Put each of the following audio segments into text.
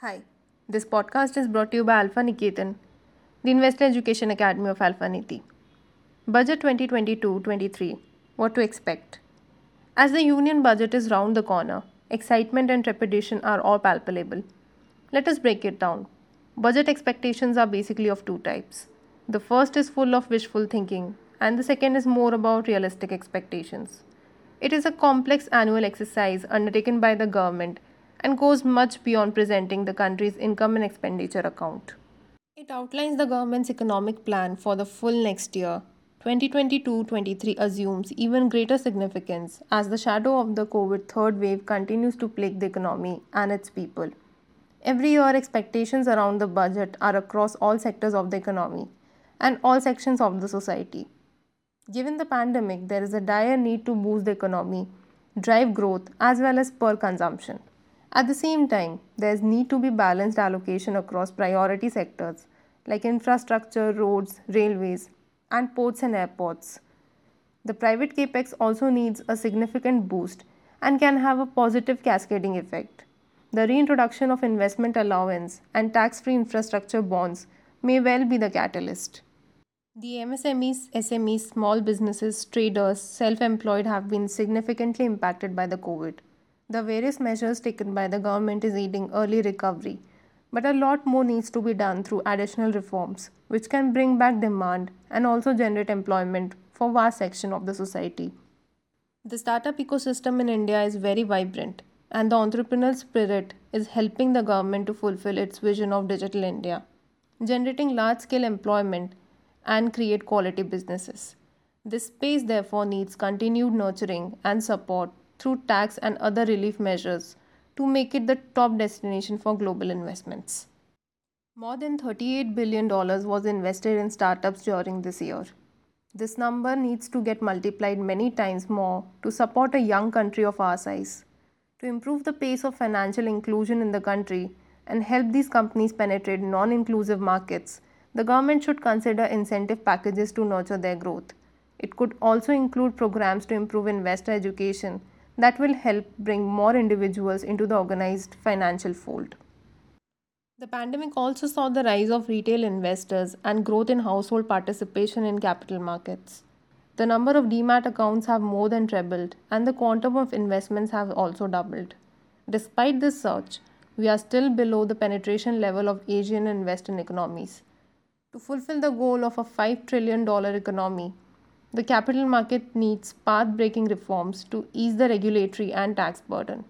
Hi, this podcast is brought to you by Alpha Niketan, the Investor Education Academy of Alpha Niti. Budget 2022 23 What to expect? As the union budget is round the corner, excitement and trepidation are all palpable. Let us break it down. Budget expectations are basically of two types. The first is full of wishful thinking, and the second is more about realistic expectations. It is a complex annual exercise undertaken by the government and goes much beyond presenting the country's income and expenditure account. It outlines the government's economic plan for the full next year. 2022 23 assumes even greater significance as the shadow of the COVID third wave continues to plague the economy and its people. Every year, expectations around the budget are across all sectors of the economy and all sections of the society. Given the pandemic, there is a dire need to boost the economy, drive growth, as well as per consumption. At the same time, there is need to be balanced allocation across priority sectors like infrastructure, roads, railways, and ports and airports. The private capex also needs a significant boost and can have a positive cascading effect. The reintroduction of investment allowance and tax free infrastructure bonds may well be the catalyst. The MSMEs, SMEs, small businesses, traders, self employed have been significantly impacted by the COVID. The various measures taken by the government is aiding early recovery, but a lot more needs to be done through additional reforms, which can bring back demand and also generate employment for vast section of the society. The startup ecosystem in India is very vibrant, and the entrepreneurial spirit is helping the government to fulfill its vision of digital India, generating large scale employment and create quality businesses. This space therefore needs continued nurturing and support through tax and other relief measures to make it the top destination for global investments. More than $38 billion was invested in startups during this year. This number needs to get multiplied many times more to support a young country of our size. To improve the pace of financial inclusion in the country and help these companies penetrate non inclusive markets, the government should consider incentive packages to nurture their growth. It could also include programs to improve investor education that will help bring more individuals into the organized financial fold. The pandemic also saw the rise of retail investors and growth in household participation in capital markets. The number of demat accounts have more than trebled and the quantum of investments have also doubled. Despite this surge, we are still below the penetration level of Asian and Western economies. To fulfill the goal of a $5 trillion economy, the capital market needs path breaking reforms to ease the regulatory and tax burden.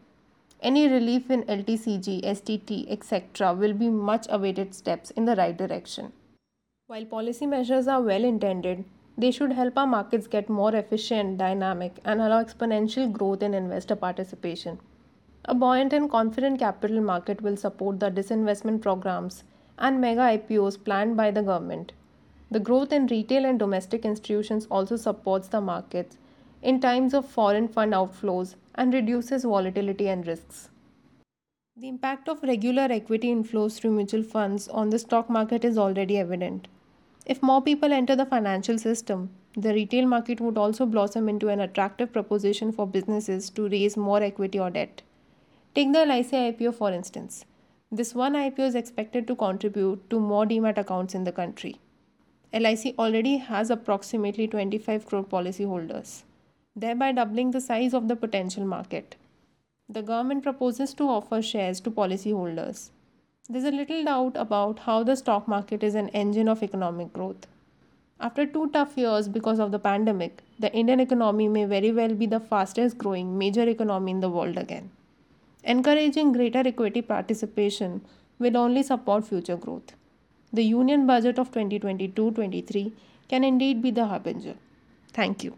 Any relief in LTCG, STT, etc. will be much awaited steps in the right direction. While policy measures are well intended, they should help our markets get more efficient, dynamic, and allow exponential growth in investor participation. A buoyant and confident capital market will support the disinvestment programs and mega IPOs planned by the government the growth in retail and domestic institutions also supports the markets in times of foreign fund outflows and reduces volatility and risks. The impact of regular equity inflows through mutual funds on the stock market is already evident. If more people enter the financial system, the retail market would also blossom into an attractive proposition for businesses to raise more equity or debt. Take the LIC IPO for instance. This one IPO is expected to contribute to more demat accounts in the country. LIC already has approximately 25 crore policyholders, thereby doubling the size of the potential market. The government proposes to offer shares to policyholders. There's a little doubt about how the stock market is an engine of economic growth. After two tough years because of the pandemic, the Indian economy may very well be the fastest growing major economy in the world again. Encouraging greater equity participation will only support future growth. The Union Budget of 2022 23 can indeed be the harbinger. Thank you.